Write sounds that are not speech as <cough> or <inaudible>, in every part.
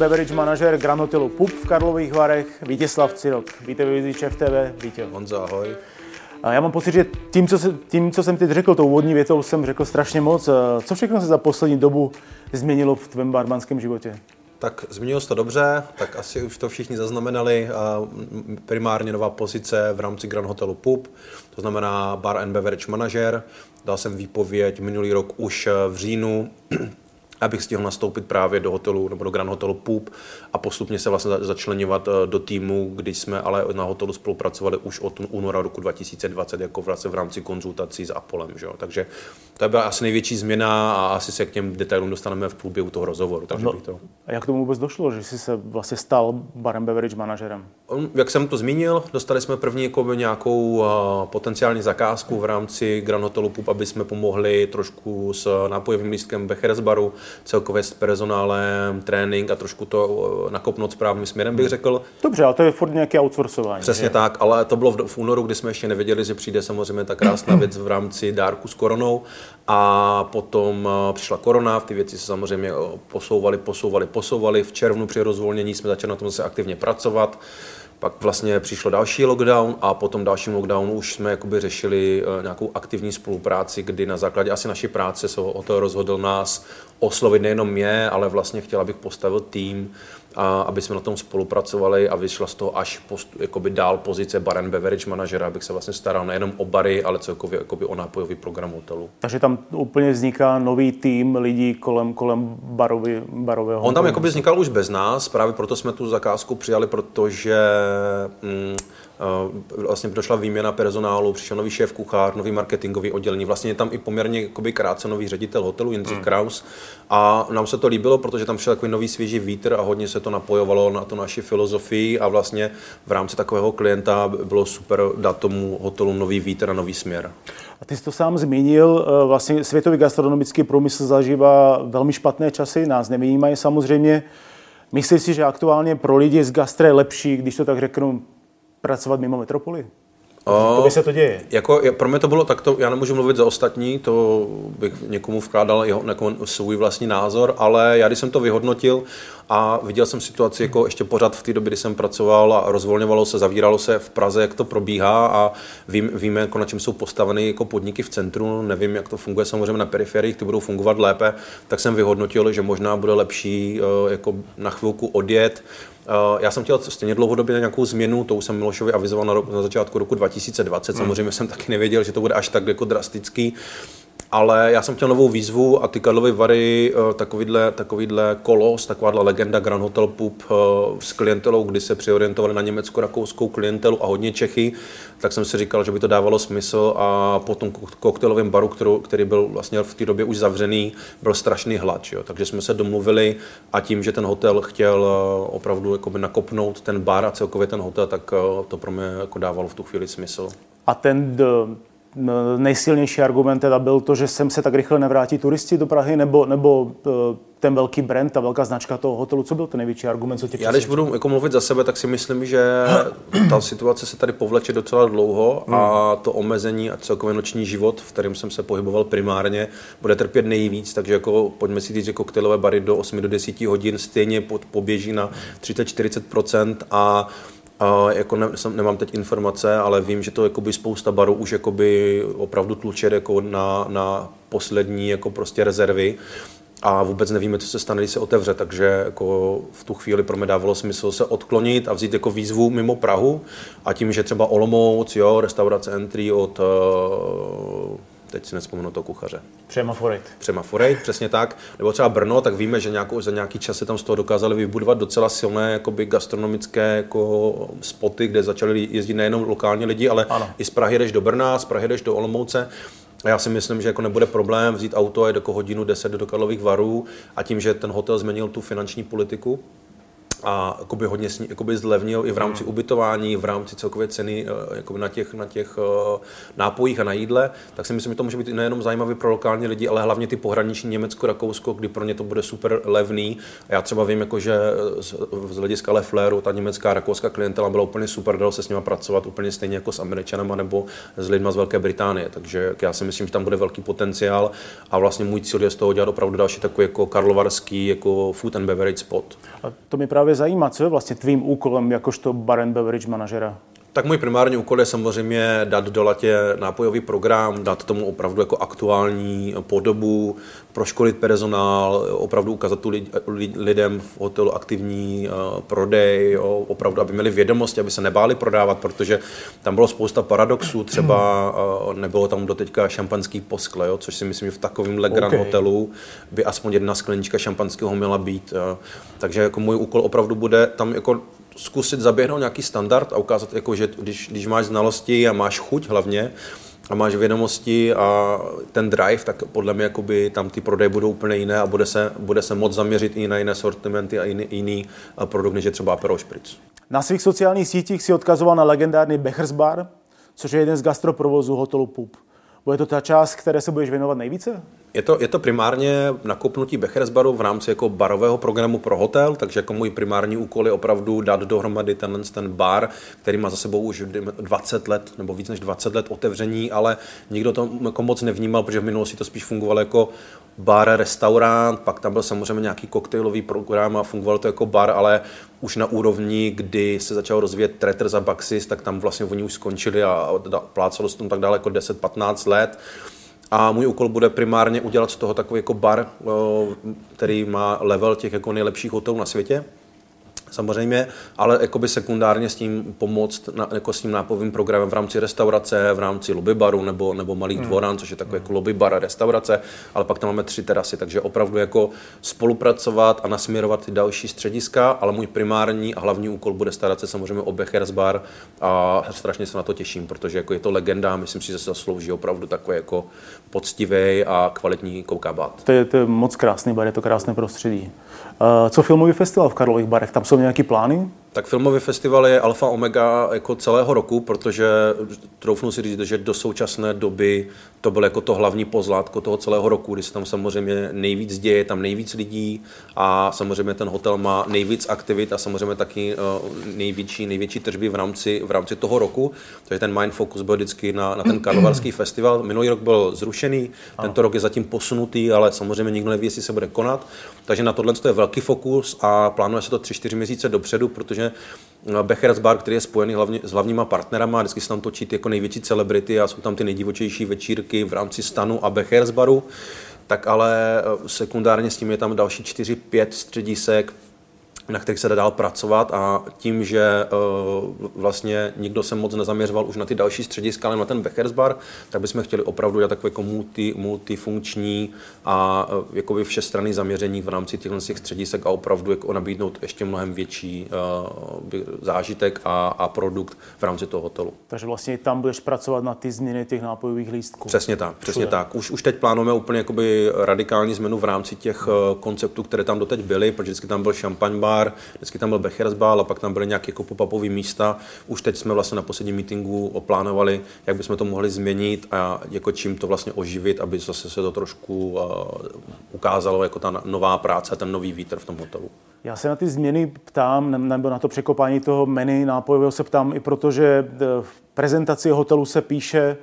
Beverage manažer Grand Hotelu Pup v Karlových Varech, Vítězslav Cirok. Víte ve Čef TV, Vítě. Honzo, ahoj. A já mám pocit, že tím co, se, tím, co jsem teď řekl, tou úvodní větou jsem řekl strašně moc. Co všechno se za poslední dobu změnilo v tvém barmanském životě? Tak změnilo se to dobře, tak asi už to všichni zaznamenali. Primárně nová pozice v rámci Grand Hotelu Pup, to znamená Bar and Beverage Manager. Dal jsem výpověď minulý rok už v říjnu abych stihl nastoupit právě do hotelu nebo do Grand Hotelu Pup a postupně se vlastně začlenovat eh, do týmu, když jsme ale na hotelu spolupracovali už od února roku 2020 jako vlastně v rámci konzultací s Apolem. Že? Takže to byla asi největší změna a asi se k těm detailům dostaneme v průběhu toho rozhovoru. Takže no, to... A jak tomu vůbec došlo, že jsi se vlastně stal barem beverage manažerem? Jak jsem to zmínil, dostali jsme první jako nějakou uh, potenciální zakázku v rámci Grand Hotelu Pup, aby jsme pomohli trošku s nápojovým lístkem Becheres baru, celkově s personálem, trénink a trošku to eh, nakopnout správným směrem, bych řekl. Dobře, ale to je furt nějaké outsourcování. Přesně je? tak, ale to bylo v, v únoru, kdy jsme ještě nevěděli, že přijde samozřejmě ta krásná věc v rámci dárku s koronou a potom eh, přišla korona, ty věci se samozřejmě eh, posouvaly, posouvaly, posouvaly. V červnu při rozvolnění jsme začali na tom se aktivně pracovat. Pak vlastně přišlo další lockdown a po tom dalším lockdownu už jsme jakoby řešili nějakou aktivní spolupráci, kdy na základě asi naší práce se o to rozhodl nás oslovit nejenom mě, ale vlastně chtěla bych postavit tým, a aby jsme na tom spolupracovali a vyšla z toho až post, jakoby dál pozice bar and beverage manažera, abych se vlastně staral nejenom o bary, ale celkově jakoby o nápojový program hotelu. Takže tam úplně vzniká nový tým lidí kolem, kolem barový, barového On tam jakoby vznikal už bez nás, právě proto jsme tu zakázku přijali, protože mm, vlastně došla výměna personálu, přišel nový šéf kuchár, nový marketingový oddělení, vlastně je tam i poměrně jakoby krátce nový ředitel hotelu Jindřich hmm. Kraus a nám se to líbilo, protože tam přišel takový nový svěží vítr a hodně se to napojovalo na to naši filozofii a vlastně v rámci takového klienta bylo super dát tomu hotelu nový vítr a nový směr. A ty jsi to sám zmínil, eh, vlastně světový gastronomický průmysl zažívá velmi špatné časy, nás nevyjímají samozřejmě. Myslíš si, že aktuálně pro lidi z gastra je lepší, když to tak řeknu, pracovat mimo metropoli? To by se to děje. Jako, pro mě to bylo takto, já nemůžu mluvit za ostatní, to bych někomu vkládal jeho, jako svůj vlastní názor, ale já když jsem to vyhodnotil a viděl jsem situaci jako ještě pořád v té době, kdy jsem pracoval a rozvolňovalo se, zavíralo se v Praze, jak to probíhá a vím, víme, jako na čem jsou postaveny jako podniky v centru, nevím, jak to funguje samozřejmě na periferiích, ty budou fungovat lépe, tak jsem vyhodnotil, že možná bude lepší eh, jako na chvilku odjet, Eh, já jsem chtěl stejně dlouhodobě nějakou změnu, to už jsem Milošovi avizoval na, rok, na začátku roku 2020. Hmm. Samozřejmě jsem taky nevěděl, že to bude až tak jako drastický ale já jsem chtěl novou výzvu a ty Karlovy Vary, eh, takovýhle, takovýhle kolos, takováhle legenda Grand Hotel Pup eh, s klientelou, kdy se přiorientovali na německo-rakouskou klientelu a hodně Čechy, tak jsem si říkal, že by to dávalo smysl a po tom koktejlovém baru, kterou, který byl vlastně v té době už zavřený, byl strašný hlad. Jo. Takže jsme se domluvili a tím, že ten hotel chtěl eh, opravdu nakopnout ten bar a celkově ten hotel, tak to pro mě jako dávalo v tu chvíli smysl. A ten nejsilnější argument teda byl to, že sem se tak rychle nevrátí turisti do Prahy, nebo, nebo e, ten velký brand, ta velká značka toho hotelu, co byl ten největší argument, co tě Já když budu jako mluvit za sebe, tak si myslím, že ta situace se tady povleče docela dlouho a hmm. to omezení a celkově noční život, v kterém jsem se pohyboval primárně, bude trpět nejvíc, takže jako pojďme si říct, že koktejlové bary do 8 do 10 hodin stejně poběží na 30-40% a a jako ne, jsem, nemám teď informace, ale vím, že to jakoby spousta barů už jakoby opravdu tluče jako na, na poslední jako prostě rezervy. A vůbec nevíme, co se stane, když se otevře, takže jako v tu chvíli pro mě dávalo smysl se odklonit a vzít jako výzvu mimo Prahu. A tím, že třeba Olomouc, jo, restaurace Entry od teď si nespomenu to kuchaře. Přema Forejt. Přema Forejt, přesně tak. Nebo třeba Brno, tak víme, že nějakou, za nějaký čas se tam z toho dokázali vybudovat docela silné jakoby gastronomické jako spoty, kde začali jezdit nejenom lokální lidi, ale ano. i z Prahy jdeš do Brna, z Prahy jdeš do Olomouce. A já si myslím, že jako nebude problém vzít auto a jít jako hodinu 10 do Karlových varů a tím, že ten hotel změnil tu finanční politiku, a jakoby hodně jakoby zlevnil i v rámci hmm. ubytování, v rámci celkové ceny eh, jakoby na těch, na těch eh, nápojích a na jídle, tak si myslím, že to může být nejenom zajímavý pro lokální lidi, ale hlavně ty pohraniční Německo, Rakousko, kdy pro ně to bude super levný. A já třeba vím, jako, že z, z hlediska Lefleru ta německá rakouská klientela byla úplně super, dalo se s nimi pracovat úplně stejně jako s Američanama nebo s lidmi z Velké Británie. Takže já si myslím, že tam bude velký potenciál a vlastně můj cíl je z toho dělat opravdu další takový jako karlovarský jako food and beverage spot. A to mi právě zajímá, co je vlastně tvým úkolem jakožto bar and beverage manažera? Tak můj primární úkol je samozřejmě dát do latě nápojový program, dát tomu opravdu jako aktuální podobu, proškolit personál, opravdu ukázat tu lid, lidem v hotelu aktivní uh, prodej, jo, opravdu, aby měli vědomosti, aby se nebáli prodávat, protože tam bylo spousta paradoxů, třeba uh, nebylo tam doteďka šampanský poskle, jo, což si myslím, že v takovém Grand okay. hotelu by aspoň jedna sklenička šampanského měla být. Uh, takže jako můj úkol opravdu bude tam jako zkusit zaběhnout nějaký standard a ukázat, jako, že když, když máš znalosti a máš chuť hlavně, a máš vědomosti a ten drive, tak podle mě jakoby tam ty prodeje budou úplně jiné a bude se, bude se moc zaměřit i na jiné sortimenty a jiný, jiný produkt, než je třeba Aperol Spritz. Na svých sociálních sítích si odkazoval na legendární Bechers Bar, což je jeden z gastroprovozů hotelu Pup. Bude to ta část, které se budeš věnovat nejvíce? Je to, je to primárně nakopnutí Bechersbaru v rámci jako barového programu pro hotel, takže jako můj primární úkol je opravdu dát dohromady ten, ten bar, který má za sebou už 20 let nebo víc než 20 let otevření, ale nikdo to jako moc nevnímal, protože v minulosti to spíš fungovalo jako bar, restaurant, pak tam byl samozřejmě nějaký koktejlový program a fungovalo to jako bar, ale už na úrovni, kdy se začal rozvíjet Treter a Baxis, tak tam vlastně oni už skončili a plácalo se tam tak dále jako 10-15 let. A můj úkol bude primárně udělat z toho takový jako bar, který má level těch jako nejlepších hotelů na světě samozřejmě, ale jakoby sekundárně s tím pomoct na, jako s tím nápovým programem v rámci restaurace, v rámci lobby baru nebo, nebo malý hmm. dvoran, což je takový jako lobby bar a restaurace, ale pak tam máme tři terasy, takže opravdu jako spolupracovat a nasměrovat ty další střediska, ale můj primární a hlavní úkol bude starat se samozřejmě o Bechers bar a strašně se na to těším, protože jako je to legenda, myslím si, že se zaslouží opravdu takový jako poctivý a kvalitní koukabát. To je, to je moc krásný bar, je to krásné prostředí. Uh, co filmový festival v Karlových barech? Tam jsou nějaké plány? Tak filmový festival je alfa omega jako celého roku, protože troufnu si říct, že do současné doby to bylo jako to hlavní pozlátko toho celého roku, kdy se tam samozřejmě nejvíc děje, tam nejvíc lidí a samozřejmě ten hotel má nejvíc aktivit a samozřejmě taky eh, největší, největší tržby v rámci, v rámci toho roku. Takže ten Mind Focus byl vždycky na, na ten karlovarský festival. Minulý rok byl zrušený, tento rok je zatím posunutý, ale samozřejmě nikdo neví, jestli se bude konat. Takže na tohle je velký fokus a plánuje se to 3-4 měsíce dopředu, protože eh, Becher's Bar, který je spojený hlavně s hlavníma partnerama, vždycky se tam točí ty jako největší celebrity a jsou tam ty nejdivočejší večírky v rámci Stanu a Becher's Baru, tak ale eh, sekundárně s tím je tam další 4-5 středisek, na kterých se dá dál pracovat a tím, že uh, vlastně nikdo se moc nezaměřoval už na ty další střediska, ale na ten Beckers bar, tak bychom chtěli opravdu dělat takové jako multi, multifunkční a uh, jakoby všestranný zaměření v rámci těchto těch středisek a opravdu jako nabídnout ještě mnohem větší uh, zážitek a, a produkt v rámci toho hotelu. Takže vlastně tam budeš pracovat na ty změny těch nápojových lístků. Přesně tak, přesně Všude. tak. Už, už teď plánujeme úplně jakoby radikální změnu v rámci těch uh, konceptů, které tam doteď byly, protože vždycky tam byl šampaň bar, bar, vždycky tam byl Bechersbal a pak tam byly nějaké jako pop místa. Už teď jsme vlastně na posledním meetingu oplánovali, jak bychom to mohli změnit a jako čím to vlastně oživit, aby zase se to trošku uh, ukázalo jako ta nová práce, ten nový vítr v tom hotelu. Já se na ty změny ptám, nebo na to překopání toho menu nápojového se ptám i proto, že v prezentaci hotelu se píše,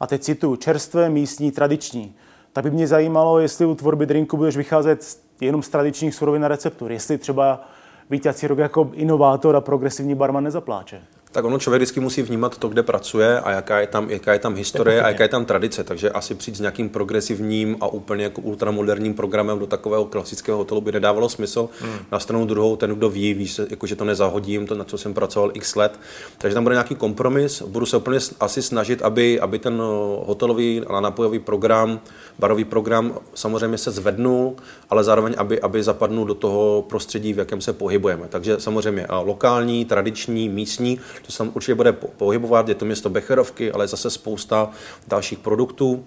a teď cituju, čerstvé, místní, tradiční. Tak by mě zajímalo, jestli u tvorby drinku budeš vycházet jenom z tradičních surovin a receptur. Jestli třeba Vítěcí rok jako inovátor a progresivní barman nezapláče tak ono člověk vždycky musí vnímat to, kde pracuje a jaká je tam, jaká je tam historie a jaká je tam tradice. Takže asi přijít s nějakým progresivním a úplně jako ultramoderním programem do takového klasického hotelu by nedávalo smysl. Hmm. Na stranu druhou, ten, kdo ví, ví, jako, že to nezahodím, to, na co jsem pracoval x let. Takže tam bude nějaký kompromis. Budu se úplně asi snažit, aby, aby ten hotelový a napojový program, barový program samozřejmě se zvednul, ale zároveň, aby, aby zapadnul do toho prostředí, v jakém se pohybujeme. Takže samozřejmě lokální, tradiční, místní, to se tam určitě bude pohybovat, je to město Becherovky, ale zase spousta dalších produktů.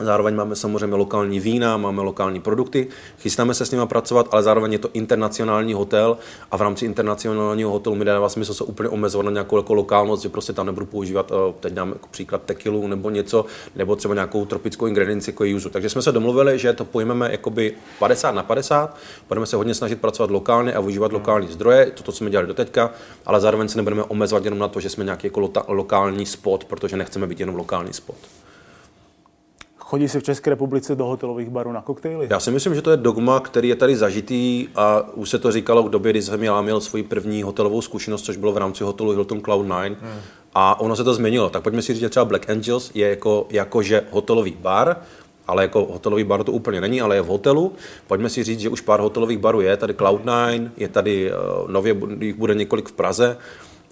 Zároveň máme samozřejmě lokální vína, máme lokální produkty, chystáme se s nimi pracovat, ale zároveň je to internacionální hotel a v rámci internacionálního hotelu mi dává smysl se úplně omezovat na nějakou jako lokálnost, že prostě tam nebudu používat, eh, teď dám jako příklad tekilu nebo něco, nebo třeba nějakou tropickou ingredienci jako juzu. Takže jsme se domluvili, že to pojmeme jakoby 50 na 50, budeme se hodně snažit pracovat lokálně a využívat lokální zdroje, to, to co jsme dělali doteďka, ale zároveň se nebudeme omezovat jenom na to, že jsme nějaký jako lokální spot, protože nechceme být jenom lokální spot. Chodí se v České republice do hotelových barů na koktejly? Já si myslím, že to je dogma, který je tady zažitý a už se to říkalo v době, kdy jsem já měl svoji první hotelovou zkušenost, což bylo v rámci hotelu Hilton Cloud9. Hmm. A ono se to změnilo. Tak pojďme si říct, že třeba Black Angels je jako, jakože hotelový bar, ale jako hotelový bar to úplně není, ale je v hotelu. Pojďme si říct, že už pár hotelových barů je, tady Cloud9, je tady uh, nově, jich bude několik v Praze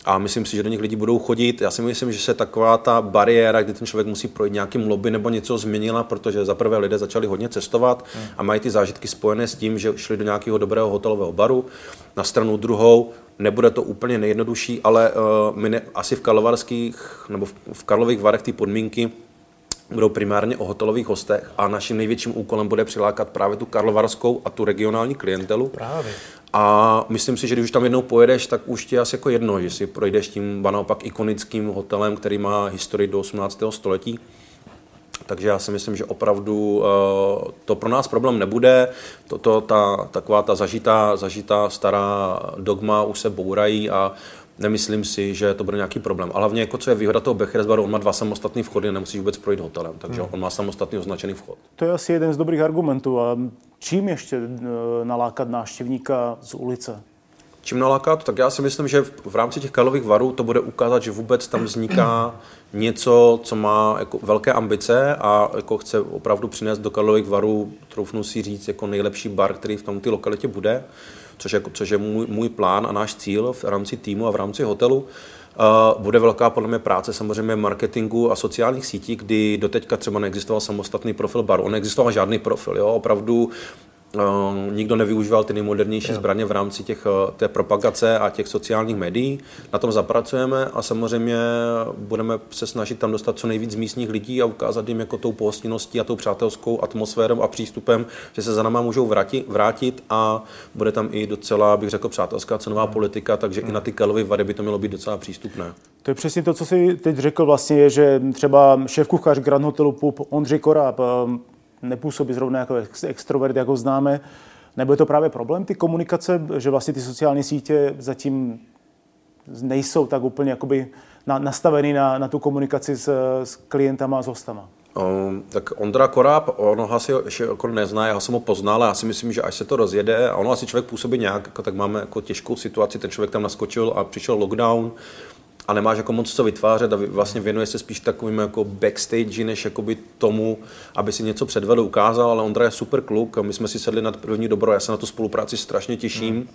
a myslím si, že do nich lidi budou chodit. Já si myslím, že se taková ta bariéra, kdy ten člověk musí projít nějakým lobby nebo něco změnila, protože za prvé lidé začali hodně cestovat a mají ty zážitky spojené s tím, že šli do nějakého dobrého hotelového baru. Na stranu druhou nebude to úplně nejjednodušší, ale uh, my ne, asi v Karlovarských nebo v, v Karlových Varech ty podmínky budou primárně o hotelových hostech a naším největším úkolem bude přilákat právě tu karlovarskou a tu regionální klientelu. Právě. A myslím si, že když už tam jednou pojedeš, tak už ti je asi jako jedno, že si projdeš tím naopak ikonickým hotelem, který má historii do 18. století. Takže já si myslím, že opravdu uh, to pro nás problém nebude. Toto, ta, taková ta zažitá, zažitá stará dogma už se bourají a nemyslím si, že to bude nějaký problém. Ale hlavně, jako co je výhoda toho Becheres baru, on má dva samostatné vchody, nemusíš vůbec projít hotelem, takže hmm. on má samostatný označený vchod. To je asi jeden z dobrých argumentů. A čím ještě eh, nalákat návštěvníka z ulice? Čím nalákat? Tak já si myslím, že v rámci těch kalových varů to bude ukázat, že vůbec tam vzniká <clears throat> něco, co má jako velké ambice a jako chce opravdu přinést do kalových varů, troufnu si říct, jako nejlepší bar, který v tom té lokalitě bude což je, což je můj, můj plán a náš cíl v rámci týmu a v rámci hotelu. Uh, bude velká podle mě práce samozřejmě marketingu a sociálních sítí, kdy doteďka třeba neexistoval samostatný profil baru. On neexistoval žádný profil. Jo? Opravdu nikdo nevyužíval ty nejmodernější jo. zbraně v rámci těch, eh, té propagace a těch sociálních médií. Na tom zapracujeme a samozřejmě budeme se snažit tam dostat co nejvíc místních lidí a ukázat jim jako tou pohostinností a tou přátelskou atmosférou a přístupem, že se za náma můžou vrátit, vrátit a bude tam i docela, bych řekl, přátelská cenová hmm. politika, takže hmm. i na ty kalovy vady by to mělo být docela přístupné. To je přesně to, co jsi teď řekl vlastně, je, že třeba šéf kuchař Grand Hotelu Pup Ondřej Koráb nepůsobí zrovna jako extrovert, jako známe. Nebo je to právě problém ty komunikace, že vlastně ty sociální sítě zatím nejsou tak úplně jakoby nastavený na, na tu komunikaci s, s klientama a s hostama? Um, tak Ondra Koráb, ono asi ještě jako nezná, já jsem ho poznal, já si myslím, že až se to rozjede, a ono asi člověk působí nějak, jako, tak máme jako těžkou situaci, ten člověk tam naskočil a přišel lockdown, a nemáš jako moc co vytvářet a vlastně věnuje se spíš takovým jako backstage, než jakoby tomu, aby si něco předvedl, ukázal, ale Ondra je super kluk a my jsme si sedli na první dobro, já se na tu spolupráci strašně těším, hmm.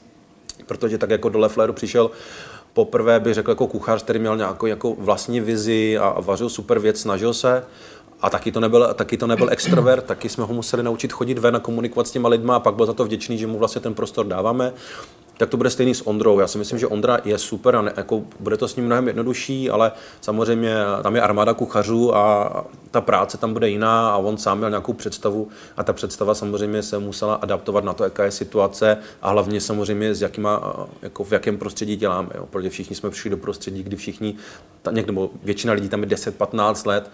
protože tak jako do Lefleru přišel poprvé bych řekl jako kuchař, který měl nějakou jako vlastní vizi a vařil super věc, snažil se a taky to, nebyl, taky to nebyl extrovert, taky jsme ho museli naučit chodit ven a komunikovat s těma lidma a pak byl za to vděčný, že mu vlastně ten prostor dáváme tak to bude stejný s Ondrou. Já si myslím, že Ondra je super a ne, jako, bude to s ním mnohem jednodušší, ale samozřejmě tam je armáda kuchařů a ta práce tam bude jiná a on sám měl nějakou představu a ta představa samozřejmě se musela adaptovat na to, jaká je situace a hlavně samozřejmě s jakýma, jako v jakém prostředí děláme. Jo. Protože všichni jsme přišli do prostředí, kdy všichni, někdo, většina lidí tam je 10-15 let,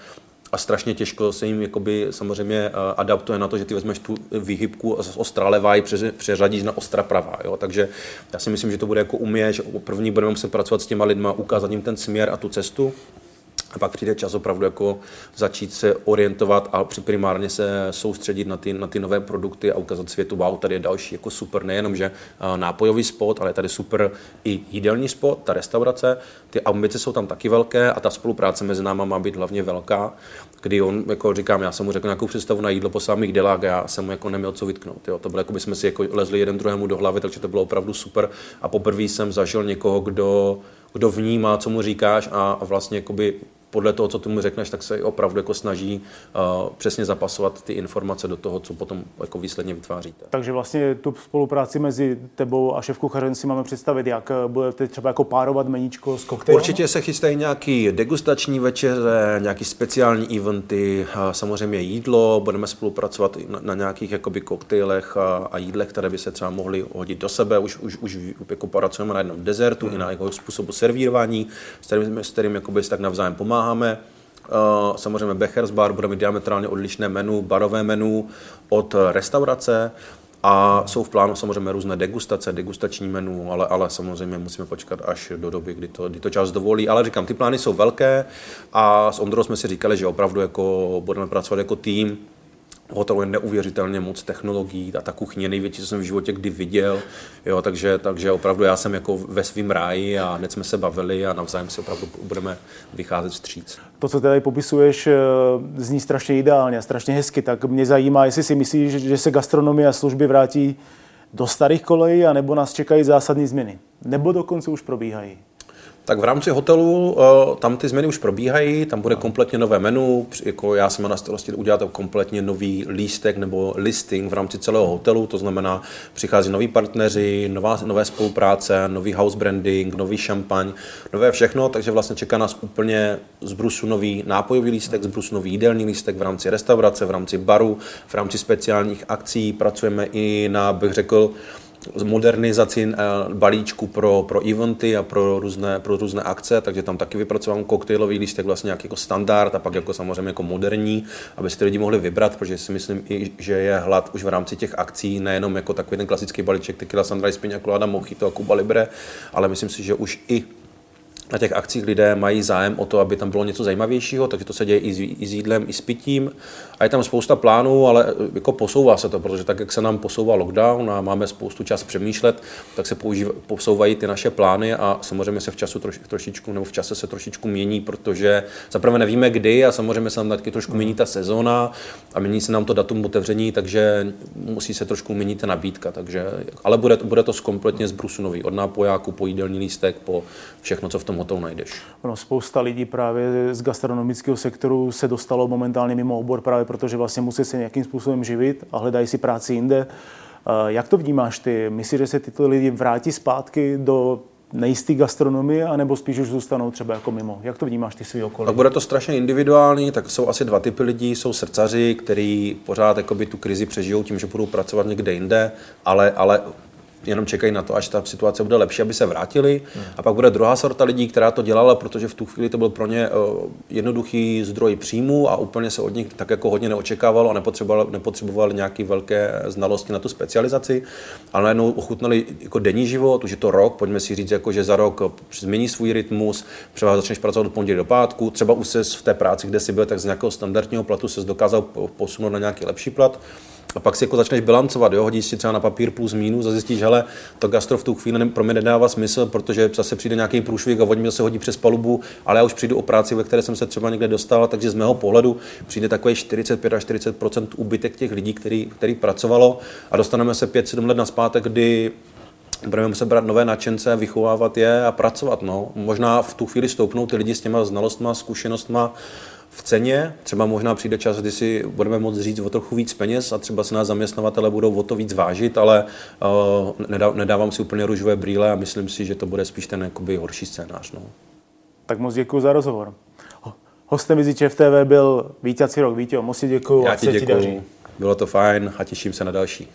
a strašně těžko se jim jakoby samozřejmě eh, adaptuje na to, že ty vezmeš tu výhybku z ostra levá i přeřadíš na ostra pravá. Jo? Takže já si myslím, že to bude jako umě, že první budeme muset pracovat s těma lidma, ukázat jim ten směr a tu cestu a pak přijde čas opravdu jako začít se orientovat a primárně se soustředit na ty, na ty nové produkty a ukázat světu, wow, tady je další jako super, nejenom, že nápojový spot, ale tady super i jídelní spot, ta restaurace, ty ambice jsou tam taky velké a ta spolupráce mezi náma má být hlavně velká, kdy on, jako říkám, já jsem mu řekl nějakou představu na jídlo po samých delách a já jsem mu jako neměl co vytknout. Jo. To bylo, jako by jsme si jako lezli jeden druhému do hlavy, takže to bylo opravdu super a poprvé jsem zažil někoho, kdo kdo vnímá, co mu říkáš a, a vlastně jakoby podle toho, co tomu řekneš, tak se opravdu jako snaží uh, přesně zapasovat ty informace do toho, co potom jako výsledně vytváříte. Takže vlastně tu spolupráci mezi tebou a šéf kuchařem si máme představit, jak budete třeba jako párovat meníčko s koktejlem? Určitě se chystají nějaký degustační večeře, nějaký speciální eventy, samozřejmě jídlo, budeme spolupracovat na, na nějakých jakoby koktejlech a, a jídlech, které by se třeba mohly hodit do sebe. Už, už, už jako pracujeme na jednom dezertu hmm. i na jeho způsobu servírování, s kterým, s kterým jakoby tak navzájem pomáháme. Samozřejmě Becher's Bar bude mít diametrálně odlišné menu, barové menu od restaurace a jsou v plánu samozřejmě různé degustace, degustační menu, ale, ale samozřejmě musíme počkat až do doby, kdy to, kdy to čas dovolí. Ale říkám, ty plány jsou velké a s Ondrou jsme si říkali, že opravdu jako budeme pracovat jako tým, hotelu je neuvěřitelně moc technologií a ta kuchyně je největší, co jsem v životě kdy viděl, jo, takže, takže opravdu já jsem jako ve svém ráji a hned jsme se bavili a navzájem si opravdu budeme vycházet vstříc. To, co tady popisuješ, eh, zní strašně ideálně strašně hezky, tak mě zajímá, jestli si myslíš, že se gastronomie a služby vrátí do starých kolejí, anebo nás čekají zásadní změny, nebo dokonce už probíhají. Tak v rámci hotelu uh, tam ty změny už probíhají, tam bude kompletně nové menu, jako já jsem na starosti udělat kompletně nový lístek nebo listing v rámci celého hotelu, to znamená, přichází noví partneři, nová, nové spolupráce, nový house branding, nový šampaň, nové všechno, takže vlastně čeká nás úplně z brusu nový nápojový lístek, z brusu nový jídelní lístek v rámci restaurace, v rámci baru, v rámci speciálních akcí, pracujeme i na, bych řekl, modernizaci eh, balíčku pro, pro eventy a pro různé, pro různé akce, takže tam taky vypracovám koktejlový lístek vlastně jako standard a pak jako samozřejmě jako moderní, aby si ty lidi mohli vybrat, protože si myslím i, že je hlad už v rámci těch akcí, nejenom jako takový ten klasický balíček tequila, sandra, spiňa, colada, mojito a Cuba Libre, ale myslím si, že už i na těch akcích lidé mají zájem o to, aby tam bylo něco zajímavějšího, takže to se děje i s, i s jídlem, i s pitím. A je tam spousta plánů, ale e, jako posouvá se to, protože tak, jak se nám posouvá lockdown a máme spoustu čas přemýšlet, tak se použív, posouvají ty naše plány a samozřejmě se v času troši, trošičku, nebo v čase se trošičku mění, protože zaprvé nevíme kdy a samozřejmě se nám taky trošku mění ta sezóna a mění se nám to datum otevření, takže musí se trošku měnit ta nabídka. Takže, ale bude, bude to kompletně z brusu nový, od nápojáku po jídelní lístek, po všechno, co v tom hotelu najdeš. No, spousta lidí právě z gastronomického sektoru se dostalo momentálně mimo obor právě protože vlastně musí se nějakým způsobem živit a hledají si práci jinde. Jak to vnímáš ty? Myslíš, že se tyto lidi vrátí zpátky do nejistý gastronomie, anebo spíš už zůstanou třeba jako mimo? Jak to vnímáš ty svý okolí? Tak bude to strašně individuální, tak jsou asi dva typy lidí. Jsou srdcaři, kteří pořád jakoby, tu krizi přežijou tím, že budou pracovat někde jinde, ale, ale jenom čekají na to, až ta situace bude lepší, aby se vrátili. Hmm. A pak bude druhá sorta lidí, která to dělala, protože v tu chvíli to byl pro ně eh, jednoduchý zdroj příjmu a úplně se od nich tak jako hodně neočekávalo a nepotřebovali, nepotřebovali nějaké velké znalosti na tu specializaci, ale najednou ochutnali jako denní život, už je to rok, pojďme si říct, jako, že za rok změní svůj rytmus, třeba začneš pracovat od pondělí do pátku, třeba už se v té práci, kde si byl, tak z nějakého standardního platu se dokázal posunout na nějaký lepší plat a pak si jako začneš bilancovat, jo? hodíš si třeba na papír plus minus a zjistíš, že to gastro v tu chvíli pro mě nedává smysl, protože zase přijde nějaký průšvih a vodní se hodí přes palubu, ale já už přijdu o práci, ve které jsem se třeba někde dostal, takže z mého pohledu přijde takový 45 až 40% úbytek těch lidí, který, který pracovalo a dostaneme se 5-7 let naspátek, kdy budeme muset brát nové nadšence, vychovávat je a pracovat. No. Možná v tu chvíli stoupnou ty lidi s těma znalostma, zkušenostma, v ceně. Třeba možná přijde čas, kdy si budeme moct říct o trochu víc peněz a třeba se nás zaměstnavatele budou o to víc vážit, ale uh, nedávám si úplně růžové brýle a myslím si, že to bude spíš ten jakoby horší scénář. No. Tak moc děkuji za rozhovor. Hostem Viziče v TV byl Vítěcí rok. Vítě, moc si děkuji. Já ti děkuji. Bylo to fajn a těším se na další.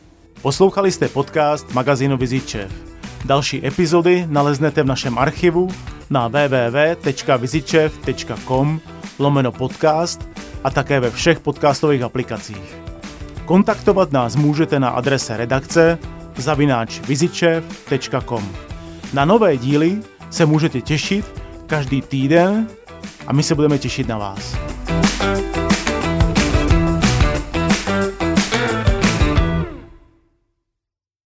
Poslouchali jste podcast magazínu Vizičev. Další epizody naleznete v našem archivu na www.vizičev.com lomeno podcast a také ve všech podcastových aplikacích. Kontaktovat nás můžete na adrese redakce zavináč vizičev.com. Na nové díly se můžete těšit každý týden a my se budeme těšit na vás.